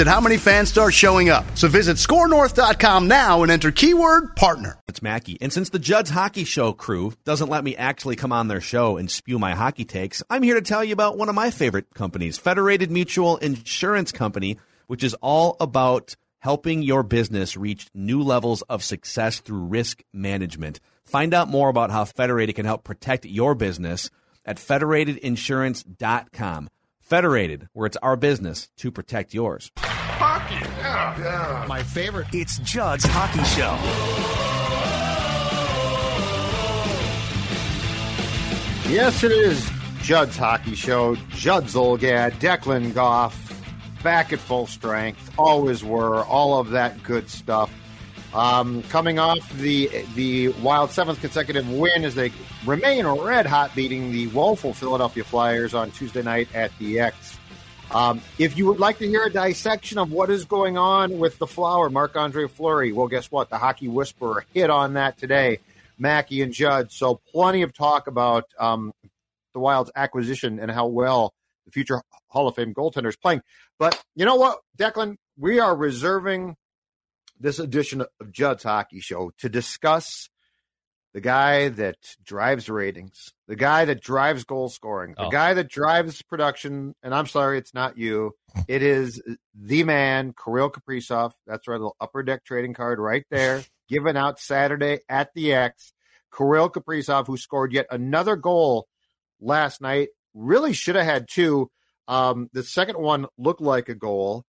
at how many fans start showing up. So visit scorenorth.com now and enter keyword partner. It's Mackey. And since the Judd's Hockey Show crew doesn't let me actually come on their show and spew my hockey takes, I'm here to tell you about one of my favorite companies, Federated Mutual Insurance Company, which is all about helping your business reach new levels of success through risk management. Find out more about how Federated can help protect your business at federatedinsurance.com. Federated, where it's our business to protect yours. Hockey, yeah, yeah. My favorite. It's Judd's Hockey Show. Yes, it is Judd's Hockey Show. Judd Zulgad, Declan Goff, back at full strength. Always were. All of that good stuff. Um, coming off the the Wild seventh consecutive win as they remain red hot, beating the woeful Philadelphia Flyers on Tuesday night at the X. Um, if you would like to hear a dissection of what is going on with the Flower, Marc Andre Fleury, well, guess what? The Hockey Whisperer hit on that today. Mackey and Judd. So plenty of talk about um, the Wild's acquisition and how well the future Hall of Fame goaltender is playing. But you know what, Declan? We are reserving this edition of Judd's Hockey Show to discuss the guy that drives ratings, the guy that drives goal scoring, the Oh. guy that drives production. And I'm sorry, it's not you. It is the man, Kirill Kaprizov. That's right, little upper deck trading card right there, given out Saturday at the X. Kirill Kaprizov, who scored yet another goal last night, really should have had two. Um, the second one looked like a goal.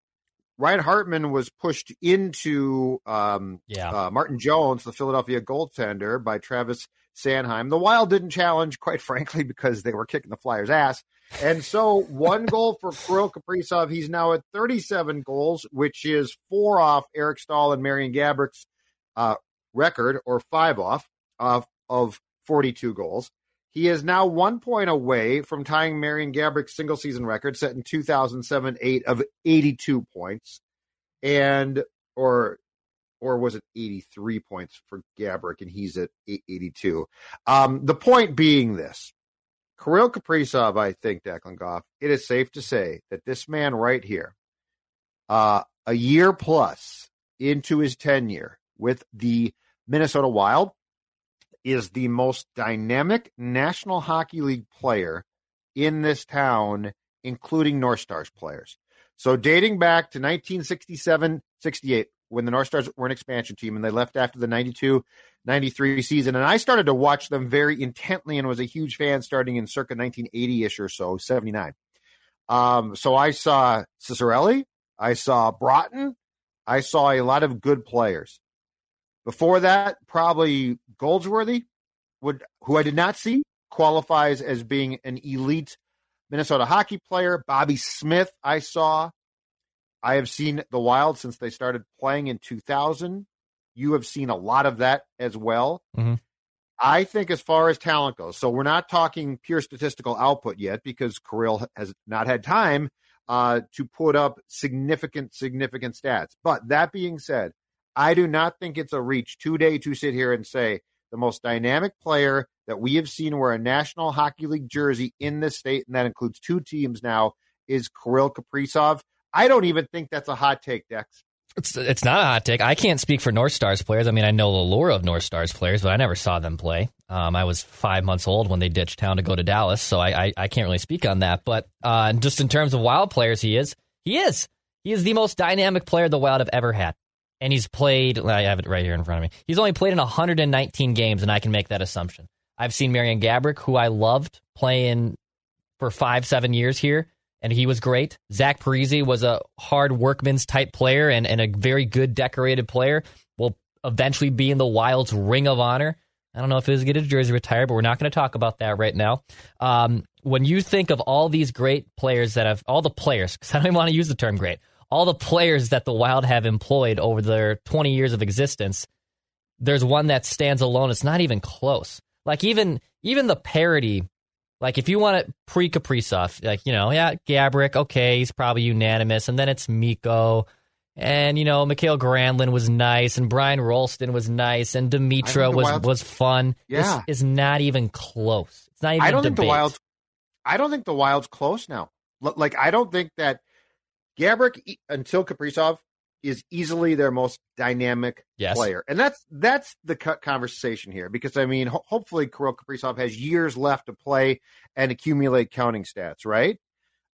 Ryan Hartman was pushed into um, Yeah. uh, Martin Jones, the Philadelphia goaltender, by Travis Sanheim. The Wild didn't challenge, quite frankly, because they were kicking the Flyers' ass. And so one goal for Kirill Kaprizov. He's now at 37 goals, which is four off Eric Staal and Marian Gaborik's uh, record, or five off of, of 42 goals. He is now one point away from tying Marian Gaborik's single season record set in 2007 8 of 82 points. And, or, or was it 83 points for Gaborik and he's at 82? Um, the point being this Kirill Kaprizov, I think, Declan Goff, it is safe to say that this man right here, uh, a year plus into his tenure with the Minnesota Wild, is the most dynamic National Hockey League player in this town, including North Stars players. So dating back to 1967 68, when the North Stars were an expansion team and they left after the 92 93 season. And I started to watch them very intently and was a huge fan starting in circa 1980 ish or so, 79. Um, so I saw Ciccarelli, I saw Broten, I saw a lot of good players. Before that, probably Goldsworthy, would who I did not see, qualifies as being an elite Minnesota hockey player. Bobby Smith, I saw. I have seen the Wild since they started playing in 2000. You have seen a lot of that as well. Mhm. I think, as far as talent goes, so we're not talking pure statistical output yet because Kirill has not had time uh, to put up significant, significant stats. But that being said, I do not think it's a reach today to sit here and say the most dynamic player that we have seen wear a National Hockey League jersey in this state, and that includes two teams now, is Kirill Kaprizov. I don't even think that's a hot take, Dex. It's it's not a hot take. I can't speak for North Stars players. I mean, I know the lore of North Stars players, but I never saw them play. Um, I was five months old when they ditched town to go to Dallas, so I I, I can't really speak on that. But uh, just in terms of Wild players, he is he is he is the most dynamic player the Wild have ever had. And he's played. I have it right here in front of me. He's only played in 119 games, and I can make that assumption. I've seen Marian Gaborik, who I loved playing for five, seven years here, and he was great. Zach Parise was a hard workman's type player and, and a very good decorated player. Will eventually be in the Wild's Ring of Honor. I don't know if he'll get his jersey retired, but we're not going to talk about that right now. Um, when you think of all these great players that have, all the players, because I don't even want to use the term great, all the players that the Wild have employed over their 20 years of existence, there's one that stands alone. It's not even close. Like even even the parody, like if you want it pre Kaprizov, like you know, yeah, Gaborik, okay, he's probably unanimous, and then it's Mikko, and you know, Mikael Granlund was nice, and Brian Rolston was nice, and Demitra was Wild, was fun. Yeah, this is not even close. It's not even. I don't think the Wild's. I don't think the Wild's close now. Like I don't think that Gaborik until Kaprizov is easily their most dynamic yes. player, and that's that's the conversation here. Because I mean, ho- hopefully, Kirill Kaprizov has years left to play and accumulate counting stats, right?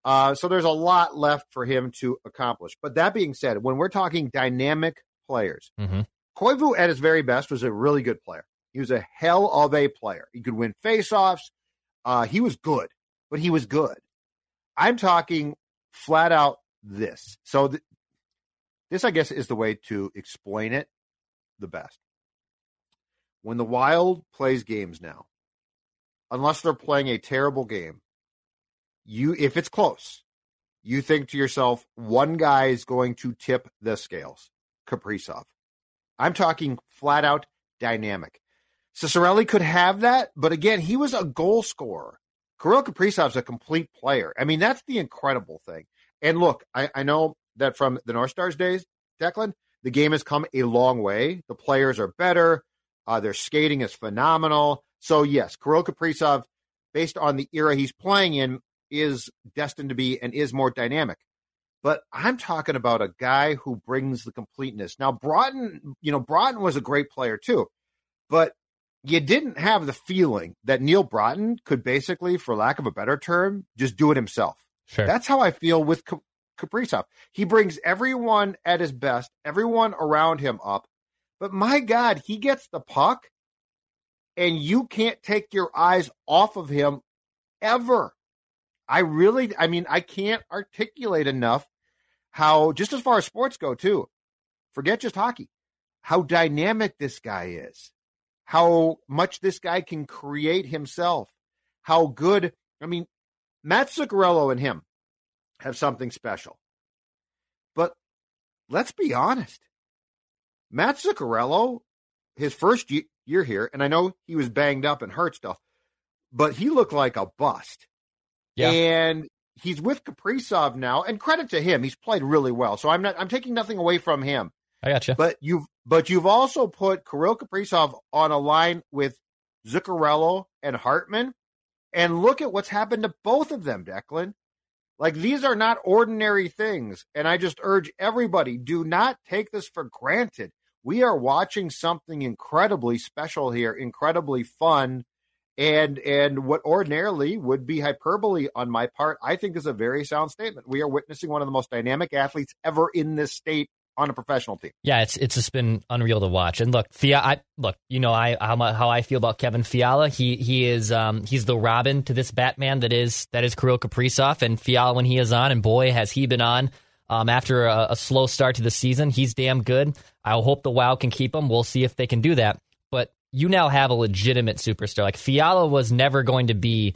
Uh, so there's a lot left for him to accomplish. But that being said, when we're talking dynamic players, mm-hmm. Koivu at his very best was a really good player. He was a hell of a player. He could win faceoffs. Uh, he was good, but he was good. I'm talking flat out this. So th- this, I guess, is the way to explain it the best. When the Wild plays games now, unless they're playing a terrible game, you if it's close, you think to yourself, one guy is going to tip the scales. Kaprizov. I'm talking flat out dynamic. Ciccarelli could have that, but again, he was a goal scorer. Kirill Kaprizov's a complete player. I mean, that's the incredible thing. And look, I, I know that from the North Stars days, Declan, the game has come a long way. The players are better. Uh, their skating is phenomenal. So, yes, Kirill Kaprizov, based on the era he's playing in, is destined to be and is more dynamic. But I'm talking about a guy who brings the completeness. Now, Broten, you know, Broten was a great player too, but you didn't have the feeling that Neal Broten could basically, for lack of a better term, just do it himself. Sure. That's how I feel with Kaprizov. He brings everyone at his best, everyone around him up. But my God, he gets the puck, and you can't take your eyes off of him ever. I really, I mean, I can't articulate enough how, just as far as sports go, too, forget just hockey, how dynamic this guy is, how much this guy can create himself, how good. I mean, Matt Zuccarello and him have something special. But let's be honest. Matt Zuccarello, his first year here, and I know he was banged up and hurt stuff, but he looked like a bust. Yeah. And he's with Kaprizov now, and credit to him, he's played really well. So I'm not I'm taking nothing away from him. I got you. But you've but you've also put Kirill Kaprizov on a line with Zuccarello and Hartman, and look at what's happened to both of them, Declan. Like these are not ordinary things. And I just urge everybody do not take this for granted. We are watching something incredibly special here, incredibly fun. And and what ordinarily would be hyperbole on my part, I think is a very sound statement. We are witnessing one of the most dynamic athletes ever in this state on a professional team. Yeah, it's it's just been unreal to watch. And look, Fia, I, look, you know, I how, how I feel about Kevin Fiala. He he is um he's the Robin to this Batman that is that is Kirill Kaprizov and Fiala when he is on, and boy has he been on. Um, after a, a slow start to the season, he's damn good. I hope the Wild can keep him. We'll see if they can do that. But you now have a legitimate superstar. Like Fiala was never going to be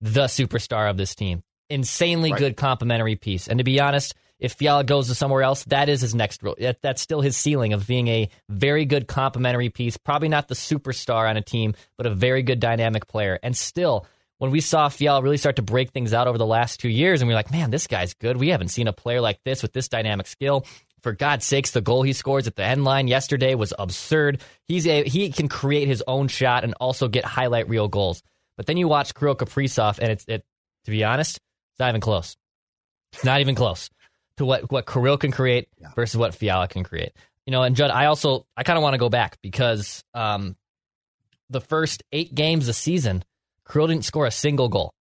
the superstar of this team. Insanely right. good complimentary piece. And to be honest, if Fiala goes to somewhere else, that is his next role. That's still his ceiling of being a very good complementary piece. Probably not the superstar on a team, but a very good dynamic player. And still, when we saw Fiala really start to break things out over the last two years, and we are like, man, this guy's good. We haven't seen a player like this with this dynamic skill. For God's sakes, the goal he scores at the end line yesterday was absurd. He's a, he can create his own shot and also get highlight reel goals. But then you watch Kirill Kaprizov, and it's it. To be honest, it's not even close. It's not even close to what what Kirill can create yeah. versus what Fiala can create. You know, and Judd, I also I kind of want to go back because um, the first eight games of the season, Kirill didn't score a single goal,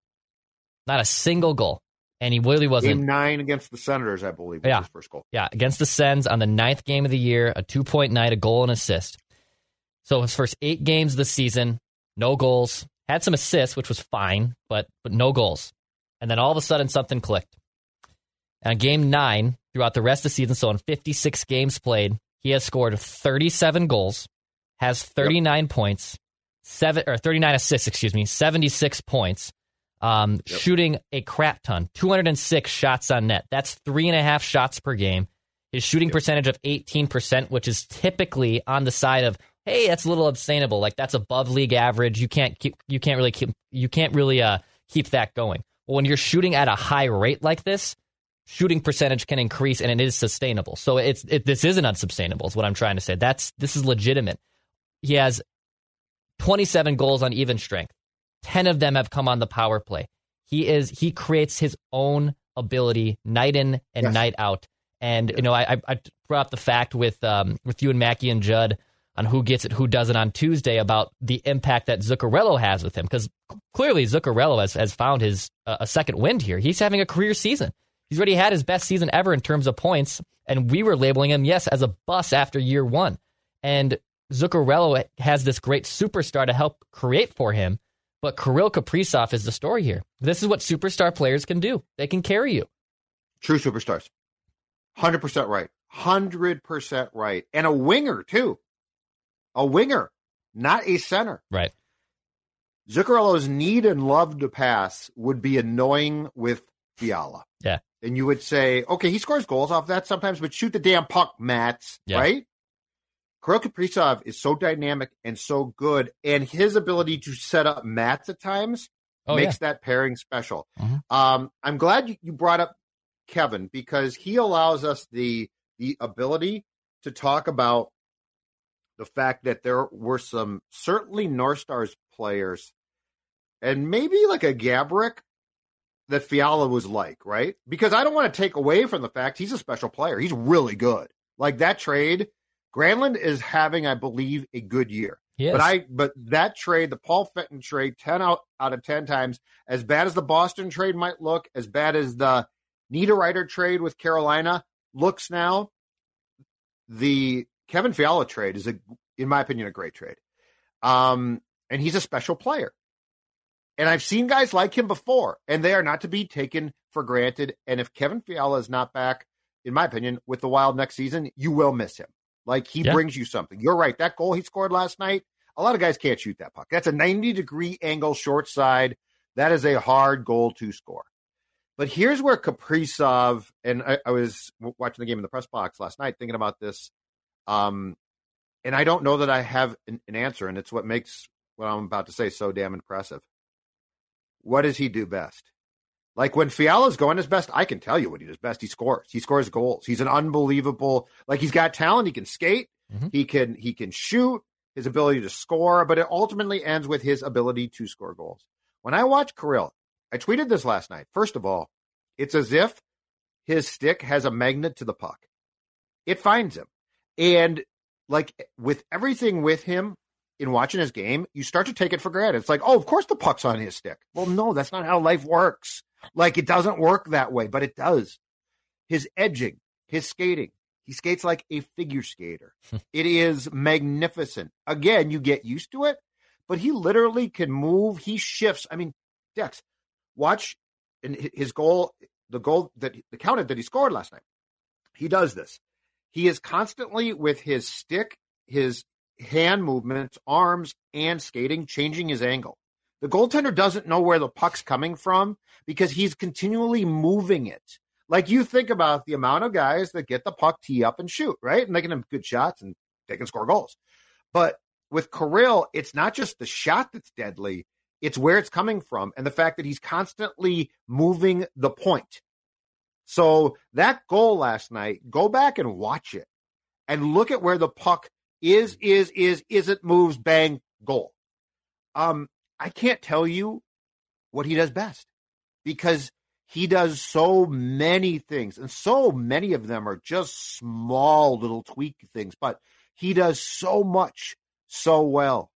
not a single goal. and he really wasn't. Game nine against the Senators, I believe, was Yeah. his first goal. Yeah, against the Sens on the ninth game of the year, a two point night, a goal and assist. So his first eight games of the season, no goals. Had some assists, which was fine, but but no goals. And then all of a sudden something clicked. And on game nine, throughout the rest of the season, so in 56 games played, he has scored 37 goals, has 39 points, seven or 39 assists, excuse me, 76 points, um, shooting a crap ton, 206 shots on net. That's three and a half shots per game. His shooting percentage of 18%, which is typically on the side of, hey, that's a little obtainable. Like that's above league average. You can't keep, you can't really keep, you can't really uh, keep that going. Well, when you're shooting at a high rate like this, shooting percentage can increase and it is sustainable. So it's it, this isn't unsustainable. Is what I'm trying to say. That's this is legitimate. He has 27 goals on even strength. 10 of them have come on the power play. He is he creates his own ability night in and Yes. night out. And you know, I, I- I brought up the fact with um, with you and Mackey and Judd on who gets it, who doesn't on Tuesday about the impact that Zuccarello has with him because clearly Zuccarello has, has found his uh, a second wind here. He's having a career season. He's already had his best season ever in terms of points, and we were labeling him yes as a bust after year one. And Zuccarello has this great superstar to help create for him, but Kirill Kaprizov is the story here. This is what superstar players can do. They can carry you. True superstars. 100% right. 100% right. And a winger, too. A winger, not a center. Right. Zuccarello's need and love to pass would be annoying with Fiala. Yeah. And you would say, okay, he scores goals off that sometimes, but shoot the damn puck, Mats, Yeah. right? Kirill Kaprizov is so dynamic and so good, and his ability to set up Mats at times Oh, makes that pairing special. Mhm. Um, I'm glad you, you brought up Kevin because he allows us the the ability to talk about the fact that there were some certainly North Stars players and maybe like a Gaborik that Fiala was like, right? Because I don't want to take away from the fact he's a special player. He's really good. Like that trade, Granlund is having, I believe, a good year. He is. But I but that trade, the Paul Fenton trade, ten out out of ten times, as bad as the Boston trade might look, as bad as the Niederreiter trade with Carolina looks now, the Kevin Fiala trade is a, in my opinion, a great trade. Um, and he's a special player. And I've seen guys like him before, and they are not to be taken for granted. And if Kevin Fiala is not back, in my opinion, with the Wild next season, you will miss him. Like he Yeah. brings you something. You're right. That goal he scored last night, a lot of guys can't shoot that puck. That's a 90 degree angle short side. That is a hard goal to score. But here's where Kaprizov, and I, I was watching the game in the press box last night thinking about this. Um, and I don't know that I have an, an answer, and it's what makes what I'm about to say so damn impressive. What does he do best? Like when Fiala's going his best, I can tell you what he does best. He scores. He scores goals. He's an unbelievable. Like he's got talent. He can skate. Mhm. He can he can shoot. His ability to score, but it ultimately ends with his ability to score goals. When I watch Kirill, I tweeted this last night. First of all, it's as if his stick has a magnet to the puck. It finds him, and like with everything with him, in watching his game, you start to take it for granted. It's like, oh, of course the puck's on his stick. Well, no, that's not how life works. Like it doesn't work that way, but it does. His edging, his skating, he skates like a figure skater. it is magnificent. Again, you get used to it, but he literally can move. He shifts. I mean, Dex, watch and his goal, the goal that the counted that he scored last night. He does this. He is constantly with his stick, his hand movements, arms, and skating, changing his angle. The goaltender doesn't know where the puck's coming from because he's continually moving it. Like you think about the amount of guys that get the puck, tee up, and shoot, right? And they can have good shots and they can score goals. But with Kirill, it's not just the shot that's deadly, it's where it's coming from and the fact that he's constantly moving the point. So that goal last night, go back and watch it and look at where the puck is, is, is, is it moves, bang, goal. Um, I can't tell you what he does best because he does so many things and so many of them are just small little tweak things, but he does so much so well.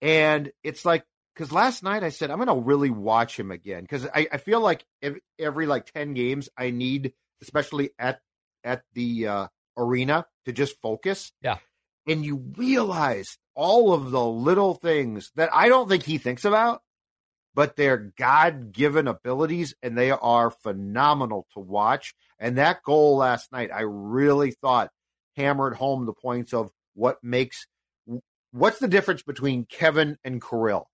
And it's like because last night I said I'm going to really watch him again because I, I feel like every, every like ten games I need, especially at at the uh, arena, to just focus. Yeah, and you realize all of the little things that I don't think he thinks about, but they're God given abilities and they are phenomenal to watch. And that goal last night, I really thought hammered home the points of what makes what's the difference between Kevin and Kirill?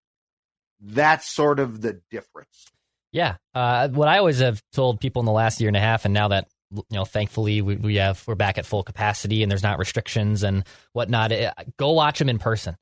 That's sort of the difference. Yeah. Uh, what I always have told people in the last year and a half, and now that you know, thankfully we, we have we're back at full capacity and there's not restrictions and whatnot. It, go watch him in person.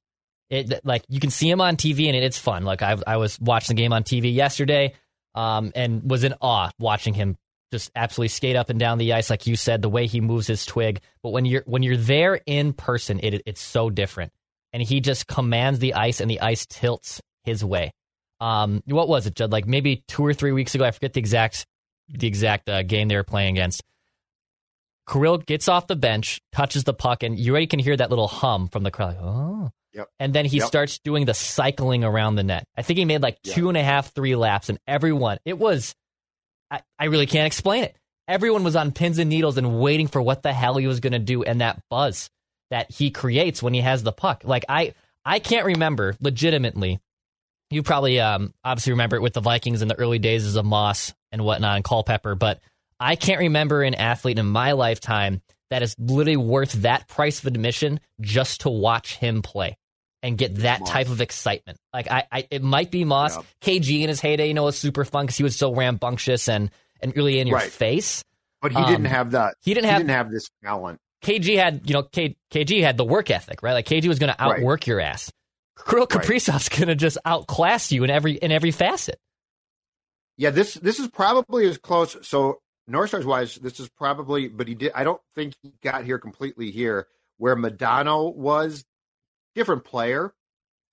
It like you can see him on TV and it, it's fun. Like I I was watching the game on TV yesterday, um, and was in awe watching him just absolutely skate up and down the ice, like you said, the way he moves his twig. But when you're when you're there in person, it it's so different and he just commands the ice and the ice tilts his way. Um, what was it, Judd? Like maybe two or three weeks ago, I forget the exact the exact uh, game they were playing against. Kirill gets off the bench, touches the puck, and you already can hear that little hum from the crowd. Like, oh. Yep. And then he Yep. starts doing the cycling around the net. I think he made like Yeah. two and a half, three laps, and everyone, it was, I, I really can't explain it. Everyone was on pins and needles and waiting for what the hell he was going to do, and that buzz that he creates when he has the puck. Like I, I can't remember legitimately. You probably um, obviously remember it with the Vikings in the early days of Moss and whatnot and Culpepper, but I can't remember an athlete in my lifetime that is literally worth that price of admission just to watch him play and get that Moss. type of excitement. Like I, I it might be Moss. Yep. KG in his heyday, you know, was super fun because he was so rambunctious and and really in your Right. face. But he Um, didn't have that. he didn't he have- didn't have this talent. KG had, you know, K, KG had the work ethic, right? Like KG was going to Right. outwork your ass. Kirill Right. Kaprizov's going to just outclass you in every in every facet. Yeah, this this is probably as close. So North Stars wise, this is probably, but he did. I don't think he got here completely here where Modano was. Different player.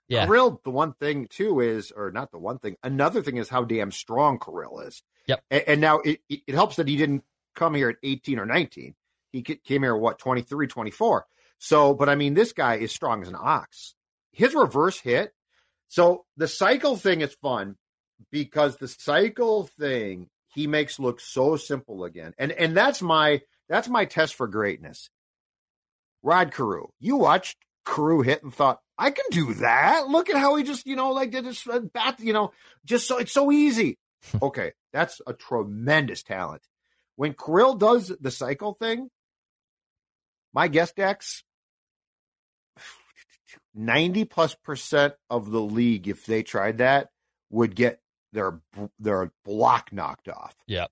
Yeah. Kirill, the one thing too is, or not the one thing, another thing is how damn strong Kirill is. Yep. And, and now it, it it helps that he didn't come here at 18 or 19. He came here, what, 23, 24. So, but I mean, this guy is strong as an ox. His reverse hit. So the cycle thing is fun because the cycle thing he makes look so simple again. And and that's my that's my test for greatness. Rod Carew. You watched Carew hit and thought, I can do that. Look at how he just, you know, like did this uh, bat, you know, just so it's so easy. okay, that's a tremendous talent. When Kirill does the cycle thing, my guess Dex 90 plus percent of the league, if they tried that, would get their their block knocked off. Yep.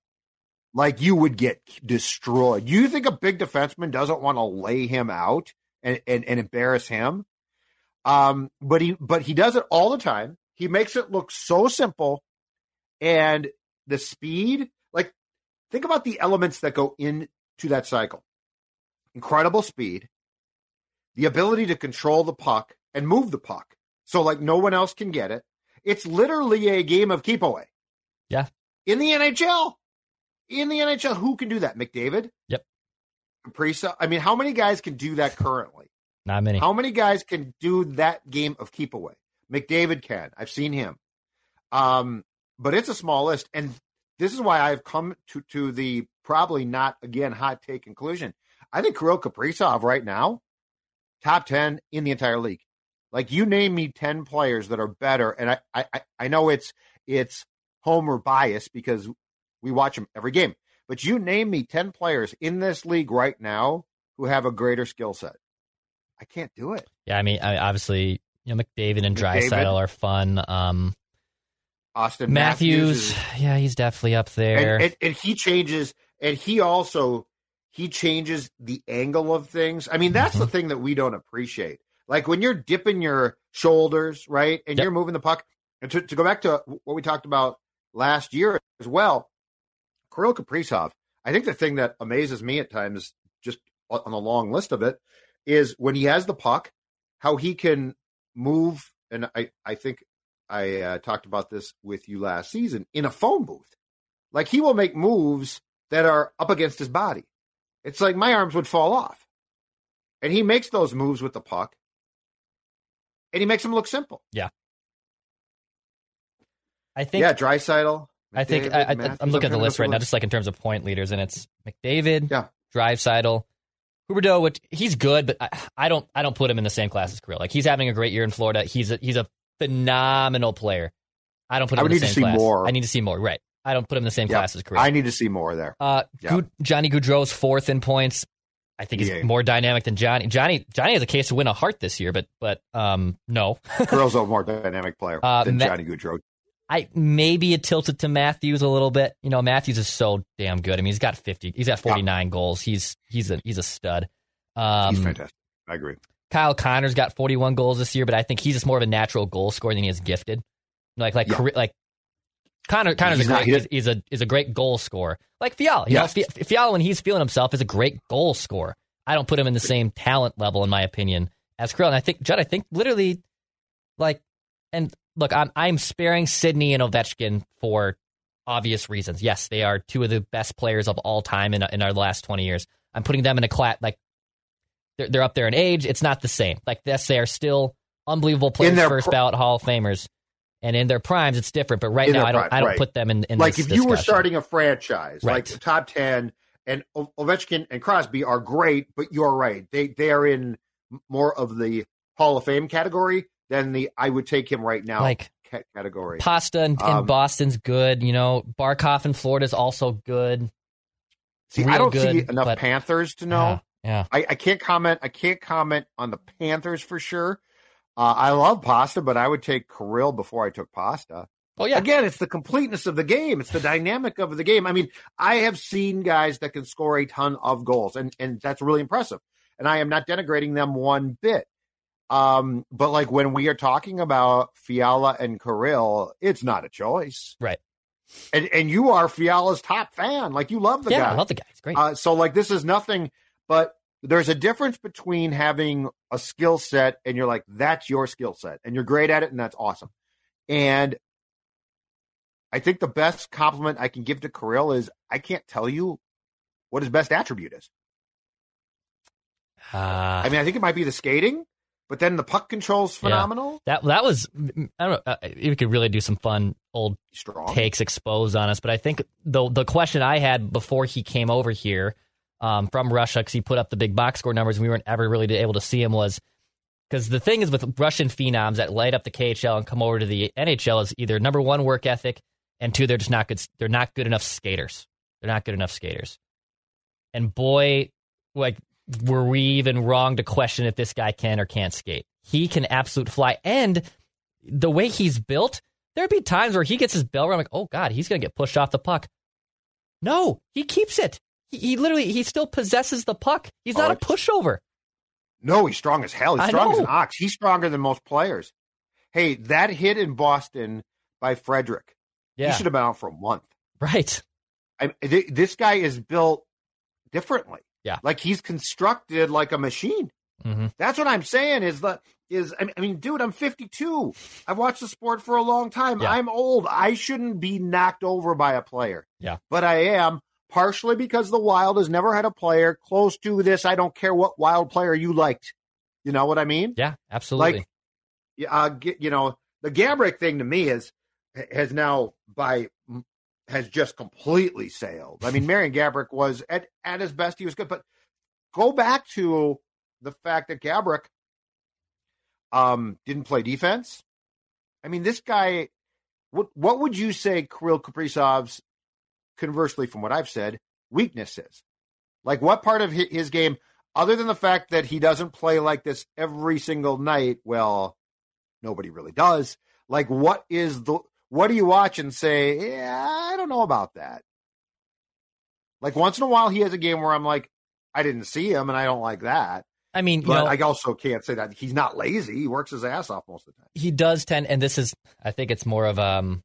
Like you would get destroyed. You think a big defenseman doesn't want to lay him out and, and, and embarrass him? Um, but he but he does it all the time. He makes it look so simple, and the speed. Like think about the elements that go into that cycle. Incredible speed, the ability to control the puck and move the puck, so like no one else can get it. It's literally a game of keep away. Yeah. In the NHL, in the NHL, who can do that? McDavid. Yep. Kaprizov. I mean, how many guys can do that currently? Not many. How many guys can do that game of keep away? McDavid can. I've seen him. Um, but it's a small list, and this is why I've come to to the probably not again hot take conclusion. I think Kirill Kaprizov right now, top ten in the entire league. Like you name me ten players that are better, and I I I know it's it's homer bias because we watch them every game. But you name me ten players in this league right now who have a greater skill set. I can't do it. Yeah, I mean, I, obviously, you know, McDavid and. Draisaitl are fun. Um, Auston Matthews, is- yeah, he's definitely up there. and, and, and he changes, and he also he changes the angle of things. I mean, that's Mm-hmm. the thing that we don't appreciate. Like when you're dipping your shoulders, right, and Yep. you're moving the puck. And to, to go back to what we talked about last year as well, Kirill Kaprizov. I think the thing that amazes me at times, just on the long list of it, is when he has the puck, how he can move. And I, I think I uh, talked about this with you last season in a phone booth. Like he will make moves that are up against his body. It's like my arms would fall off. And he makes those moves with the puck. And he makes them look simple. Yeah. I think yeah, Draisaitl. I think I, I, I'm looking at the list right now, just like in terms of point leaders, and it's McDavid, Yeah. Draisaitl, Huberdeau, which he's good, but I, I don't I don't put him in the same class as Krill. Like he's having a great year in Florida. He's a he's a phenomenal player. I don't put I would in the need to see class. more. I need to see more. Right. I don't put him in the same Yeah. class as Krill. I need to see more there. Uh, Yeah. Gou- Johnny Gaudreau's fourth in points. I think he's Yeah. more dynamic than Johnny. Johnny Johnny has a case to win a Hart this year, but but um no. Girl's a more dynamic player Uh, than Ma- Johnny Gaudreau. I maybe it tilted to Matthews a little bit. You know, Matthews is so damn good. I mean, he's got fifty. He's got forty nine goals. He's he's a he's a stud. Um, He's fantastic. I agree. Kyle Connor's got forty one goals this year, but I think he's just more of a natural goal scorer than he is gifted. Like like Yeah. like Connor Connor's He's a not- great he he's, a is a great goal scorer. Like Fiala, you Yes. know, Fiala when he's feeling himself is a great goal scorer. I don't put him in the same talent level, in my opinion, as Krill. And I think Judd, I think literally, like, and look, I'm I'm sparing Sidney and Ovechkin for obvious reasons. Yes, they are two of the best players of all time in in our last twenty years. I'm putting them in a class like they're they're up there in age. It's not the same. Like yes, they are still unbelievable players, first ballot Hall of Famers, and in their primes, it's different. But right In now, I don't prime, I don't right. put them in. in like this if you were starting a franchise, Right. like the top ten, and Ovechkin and Crosby are great, but you're right; they they are in more of the Hall of Fame category than the I would take him right now like category. Pasta in, in Um, Boston's good. You know, Barkov in Florida's also good. See, real I don't see enough but- Panthers to know. Yeah, I, I can't comment. I can't comment on the Panthers for sure. Uh, I love Pasta, but I would take Kirill before I took Pasta. Oh yeah. Again, it's the completeness of the game. It's the dynamic of the game. I mean, I have seen guys that can score a ton of goals, and and that's really impressive. And I am not denigrating them one bit. Um, but like when we are talking about Fiala and Kirill, it's not a choice, Right. And and you are Fiala's top fan. Like you love the yeah, guy. I love the guy. He's great. Uh, so like this is nothing, but there's a difference between having a skill set and you're like that's your skill set and you're great at it and that's awesome. And I think the best compliment I can give to Kirill is I can't tell you what his best attribute is. Uh, I mean, I think it might be the skating, but then the puck control's Yeah. phenomenal. that that was I don't know. Uh, we could really do some fun old Strong. takes exposed on us. But I think the the question I had before he came over here um, from Russia, because he put up the big box score numbers, and we weren't ever really able to see him, was because the thing is with Russian phenoms that light up the KHL and come over to the NHL is either number one work ethic, and two they're just not good. They're not good enough skaters. They're not good enough skaters. And boy, like were we even wrong to question if this guy can or can't skate? He can absolute fly, and the way he's built, there'd be times where he gets his bell rung, like, oh God, he's gonna get pushed off the puck. No, he keeps it. He, he literally he still possesses the puck. He's not Oh, a pushover. No, he's strong as hell. He's strong as an ox. He's stronger than most players. Hey, that hit in Boston by Frederic. Yeah, He should have been out for a month. right. I, th- this guy is built differently. Yeah. like he's constructed like a machine. Mhm. That's what I'm saying. Is that is I mean- I mean, dude, I'm 52. I've watched the sport for a long time. Yeah. I'm old. I shouldn't be knocked over by a player. Yeah. but I am partially because the Wild has never had a player close to this. I don't care what Wild player you liked. You know what I mean? Yeah, absolutely. Like, uh, you know, the Gaborik thing to me is has now by has just completely sailed. I mean, Marian Gaborik was at at his best, he was good, but go back to the fact that Gaborik um didn't play defense. I mean, this guy. What what would you say Kirill Kaprizov's conversely from what I've said weaknesses. Like, what part of his game, other than the fact that he doesn't play like this every single night? Well, nobody really does. Like, what is the what do you watch and say? Yeah, I don't know about that. Like once in a while, he has a game where I'm like, I didn't see him, and I don't like that. I mean, you know, I also can't say that he's not lazy. He works his ass off most of the time. he does tend, and this is, I think it's more of um,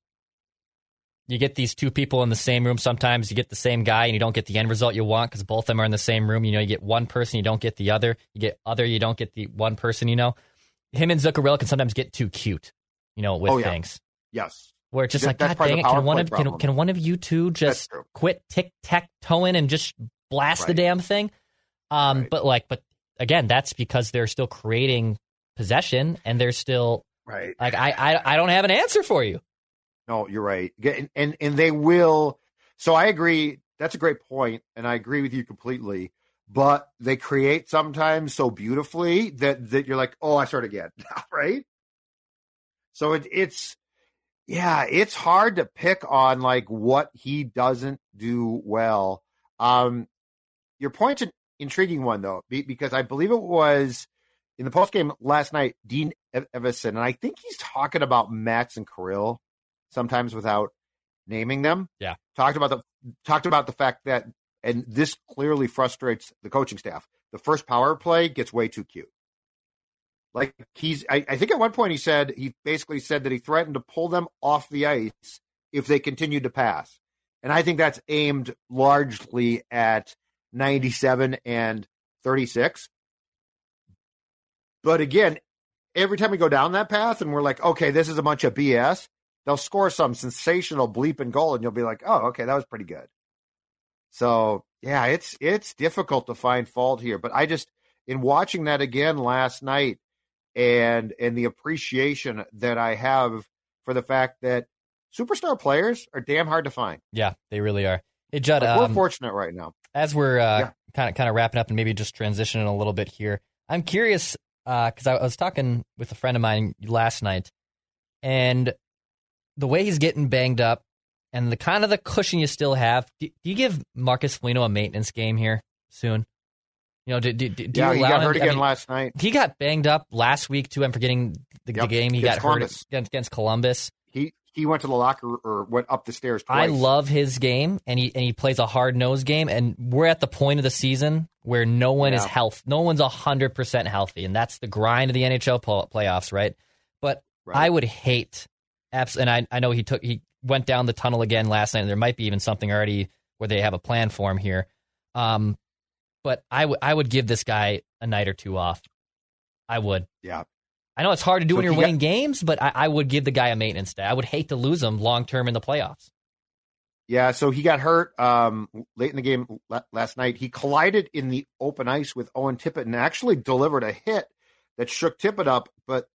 you get these two people in the same room. Sometimes you get the same guy, and you don't get the end result you want because both of them are in the same room. You know, you get one person, you don't get the other. You get other, you don't get the one person. You know, him and Zuccarello can sometimes get too cute. You know, with Oh, yeah. things Yes, where it's just That- like, God dang it, can one of can, problem. can one of you two just quit tic tac toeing and just blast the damn thing? Um, Right. but like, but again, that's because they're still creating possession and they're still right. like I, I I don't have an answer for you. No, you're right. And, and and they will. So I agree. That's a great point, and I agree with you completely. But they create sometimes so beautifully that that you're like, oh, I start again, right? So it, it's yeah, it's hard to pick on like what he doesn't do well. Um, your point's an intriguing one though, because I believe it was in the post game last night, Dean Evason, and I think he's talking about Mats and Kirill sometimes without naming them. Yeah, talked about the talked about the fact that, and this clearly frustrates the coaching staff. The first power play gets way too cute. Like he's, I, I think at one point he said he basically said that he threatened to pull them off the ice if they continued to pass, and I think that's aimed largely at 97 and 36. But again, every time we go down that path and we're like, okay, this is a bunch of BS, they'll score some sensational bleep bleeping goal and you'll be like, oh, okay, that was pretty good. So yeah, it's it's difficult to find fault here. But I just in watching that again last night and and the appreciation that I have for the fact that superstar players are damn hard to find. Yeah, they really are. Hey Judd, we're um, fortunate right now. As we're kind of kind of wrapping up and maybe just transitioning a little bit here, I'm curious because uh, I was talking with a friend of mine last night, and the way he's getting banged up, and the kind of the cushion you still have. Do, do you give Marcus Foligno a maintenance game here soon? You know, do, do, do yeah, you he got him, hurt again I mean, last night. He got banged up last week too. I'm forgetting the, yep. the game. He got Columbus. hurt against, against Columbus. He he went to the locker or went up the stairs. Twice. I love his game, and he and he plays a hard nosed game. And we're at the point of the season where no one Yeah. is health, no one's hundred percent healthy, and that's the grind of the NHL playoffs, right? But Right. I would hate, abs- and I I know he took he went down the tunnel again last night. And there might be even something already where they have a plan for him here. Um, but I would I would give this guy a night or two off. I would. Yeah. I know it's hard to do So when you're you got- winning games, but I, I would give the guy a maintenance day. I would hate to lose him long term in the playoffs. Yeah, so he got hurt um, late in the game la- last night. He collided in the open ice with Owen Tippett and actually delivered a hit that shook Tippett up, but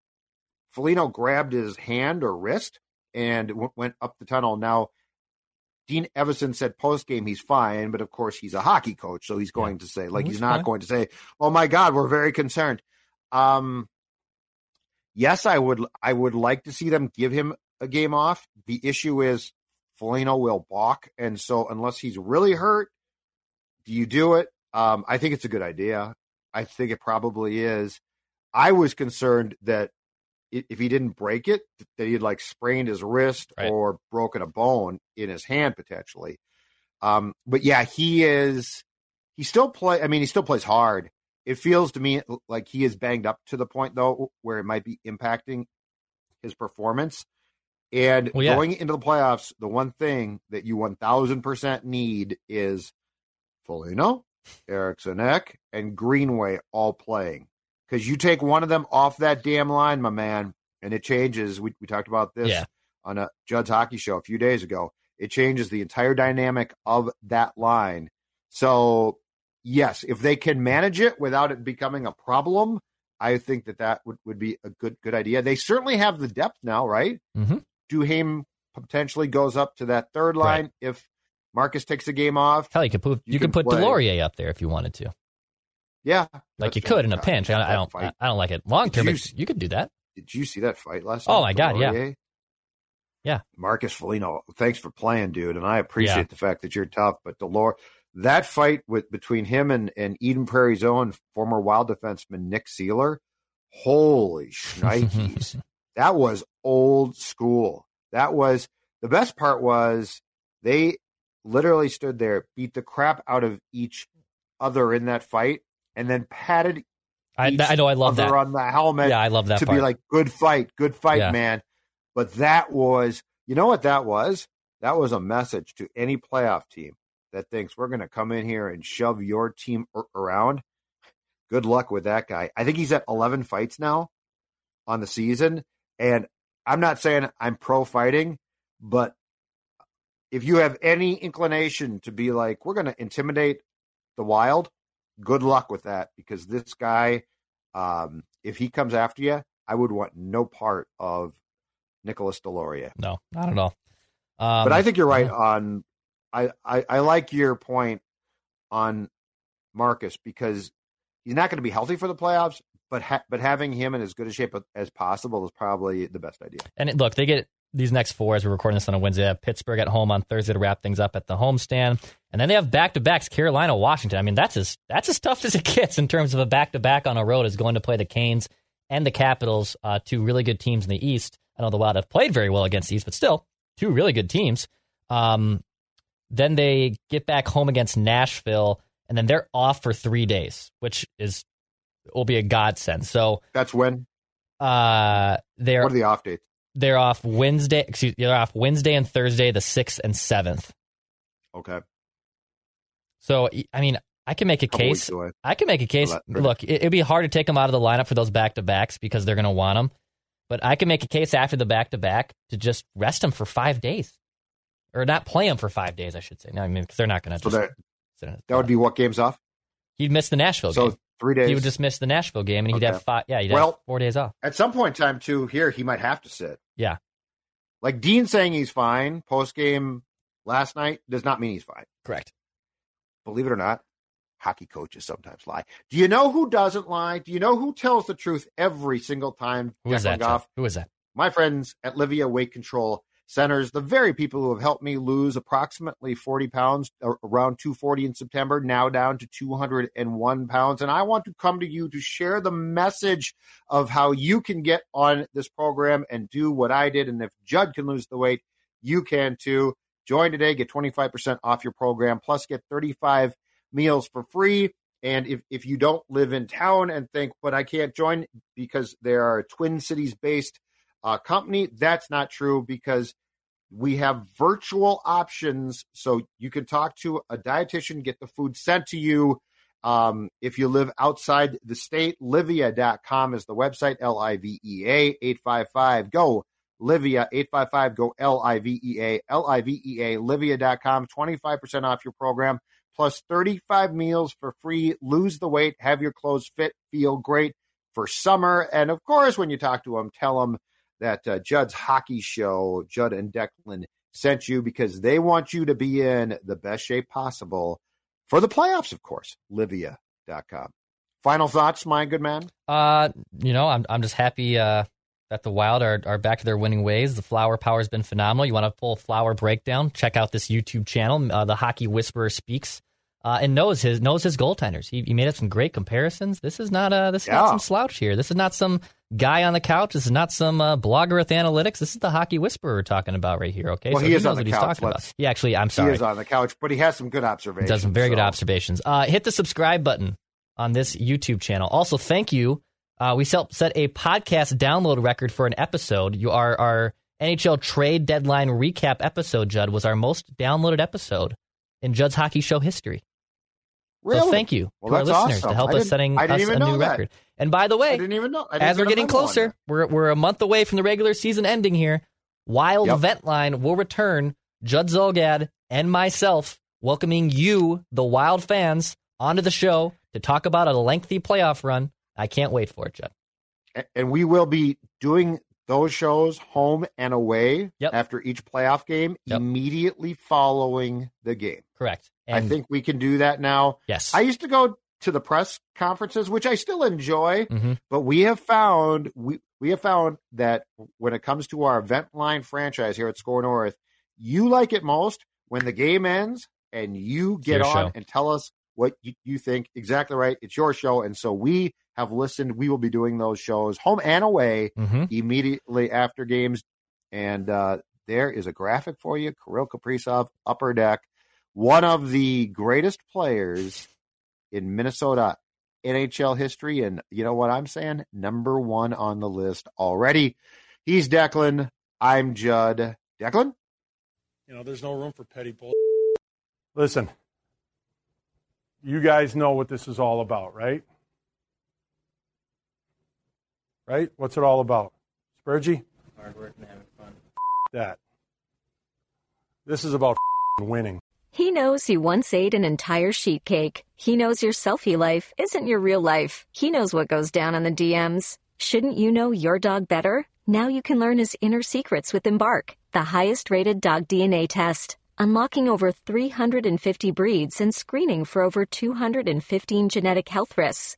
Foligno grabbed his hand or wrist and w- went up the tunnel. Now, Dean Evason said post game he's fine, but of course he's a hockey coach, so he's going to say like He's he's not fine. going to say, "Oh my God, we're very concerned." Um, yes, I would. I would like to see them give him a game off. The issue is Foligno will balk, and so unless he's really hurt, do you do it? Um, I think it's a good idea. I think it probably is. I was concerned that if he didn't break it, that he'd like sprained his wrist Right. or broken a bone in his hand potentially. Um, but yeah, he is. He still play. I mean, he still plays hard. It feels to me like he is banged up to the point though where it might be impacting his performance. And Well, yeah. going into the playoffs, the one thing that you one thousand percent need is Foligno, Eriksson Ek, and Greenway all playing. Because you take one of them off that damn line, my man, and it changes. We, we talked about this Yeah. on a Judd's hockey show a few days ago. It changes the entire dynamic of that line. So, yes, if they can manage it without it becoming a problem, I think that that would, would be a good good idea. They certainly have the depth now, right? Mhm. Duhaime potentially goes up to that third line if Marcus takes a game off. Hell, you could put you, You could put play. Deslauriers up there if you wanted to. Yeah, Like you could in a pinch. I, I don't. I, fight. I don't like it long term. You You, could do that. Did you see that fight last Oh night? my God, yeah. Yeah. Marcus Foligno, thanks for playing, dude. And I appreciate Yeah. the fact that you're tough. But Delor, that fight with between him and, and Eden Prairie's own former wild defenseman Nick Seeler, holy shnikes. that was old school. That was the best part was they literally stood there, beat the crap out of each other in that fight, and then patted I, I know. I love that. on the helmet Yeah, I love that to part. be like, good fight, good fight, Yeah. man. But that was, you know what that was? That was a message to any playoff team that thinks we're going to come in here and shove your team around. Good luck with that guy. I think he's at 11 fights now on the season. And I'm not saying I'm pro fighting, but if you have any inclination to be like, we're going to intimidate the wild, good luck with that because this guy, um, if he comes after you, I would want no part of Nicolas Deslauriers. No, not at all. Um, but I think you're right on. I, I I like your point on Marcus because he's not going to be healthy for the playoffs, but ha- but having him in as good a shape as possible is probably the best idea. And it, look, they get these next four as we're recording this on a Wednesday. They have Pittsburgh at home on Thursday to wrap things up at the homestand, and then they have back to backs Carolina, Washington. I mean, that's as that's as tough as it gets in terms of a back to back on a road. Is going to play the Canes and the Capitals, uh, two really good teams in the East. I know the Wild have played very well against these, but still two really good teams. Um, then they get back home against Nashville, and then they're off for three days, which is will be a godsend. So that's when uh, they're what are the off dates? They're off Wednesday. Excuse, they're off Wednesday and Thursday, the sixth and seventh. Okay. So I mean, I can make a case. I can make a case. Look, it, it'd be hard to take them out of the lineup for those back to backs because they're going to want them. But I can make a case after the back to back to just rest them for five days, or not play them for five days. I should say. No, I mean because they're not going to. So that that would be what games off? He'd miss the Nashville so game. three days. He would just miss the Nashville game, and he'd Okay. have five. Yeah, he'd Well, have four days off. At some point in time, too, here he might have to sit. Yeah, Like Dean saying he's fine post game last night does not mean he's fine. correct. Believe it or not, hockey coaches sometimes lie. Do you know who doesn't lie? Do you know who tells the truth every single time? Who is that? Goff? Who is that? my friends at Livea Weight Control Centers, the very people who have helped me lose approximately 40 pounds, around 240 in September, now down to 201 pounds. And I want to come to you to share the message of how you can get on this program and do what I did. And if Judd can lose the weight, you can too. Join today, get 25% off your program, plus get 35 meals for free. And if, if you don't live in town and think, but I can't join because they are Twin Cities based uh, company. That's not true because we have virtual options. So you can talk to a dietitian, get the food sent to you. Um, if you live outside the state, livea.com is the website, L I V E A 855 go. Livea 855 go L I V E A L I V E A livea.com 25% off your program plus 35 meals for free. Lose the weight, have your clothes fit, feel great for summer. And of course, when you talk to them, tell them that uh, Judd's hockey show, Judd and Declan, sent you because they want you to be in the best shape possible for the playoffs, of course. Livea.com. Final thoughts, my good man? Uh, you know, I'm I'm just happy uh, that the Wild are are back to their winning ways. The flower power has been phenomenal. You want to pull a flower breakdown? Check out this YouTube channel. Uh, the Hockey Whisperer speaks. Uh, and knows his knows his goaltenders. He, he made up some great comparisons. This is not uh this is not some slouch here. This is not some guy on the couch. This is not some uh, blogger with analytics. This is the hockey whisperer we're talking about right here. Okay, Well, so he is knows on the what he's couch. talking Let's- about. Yeah, actually, I'm sorry. He is on the couch, but he has some good observations. Does some very good observations. Uh, hit the subscribe button on this YouTube channel. Also, thank you. Uh, we set set a podcast download record for an episode. You are our NHL trade deadline recap episode. Judd was our most downloaded episode in Judd's hockey show history. Really? So thank you Well, to our listeners awesome. to help us setting us a new that. record. And by the I way, didn't even know. I as we're getting closer, we're we're a month away from the regular season ending here. Wild Yep. Vent Line will return. Judd Zulgad and myself welcoming you, the Wild fans, onto the show to talk about a lengthy playoff run. I can't wait for it, Judd. And we will be doing those shows home and away Yep. after each playoff game Yep. immediately following the game. Correct. I think we can do that now. yes. I used to go to the press conferences, which I still enjoy, Mhm. but we have found we we have found that when it comes to our event line franchise here at SKOR North, you like it most when the game ends and you get on show. and tell us what you, you think. Exactly right. It's your show, and so we have listened. We will be doing those shows home and away Mhm. immediately after games. And uh, there is a graphic for you. Kirill Kaprizov, upper deck, one of the greatest players in Minnesota NHL history. And you know what I'm saying? Number one on the list already. He's Declan. I'm Judd. Declan? You know, there's no room for petty bull. Listen, you guys know what this is all about, right? Right? What's it all about? Spurgey? Hard work and having fun. That. This is about winning. He knows you once ate an entire sheet cake. He knows your selfie life isn't your real life. He knows what goes down on the DMs. Shouldn't you know your dog better? Now you can learn his inner secrets with Embark, the highest rated dog DNA test, unlocking over 350 breeds and screening for over 215 genetic health risks.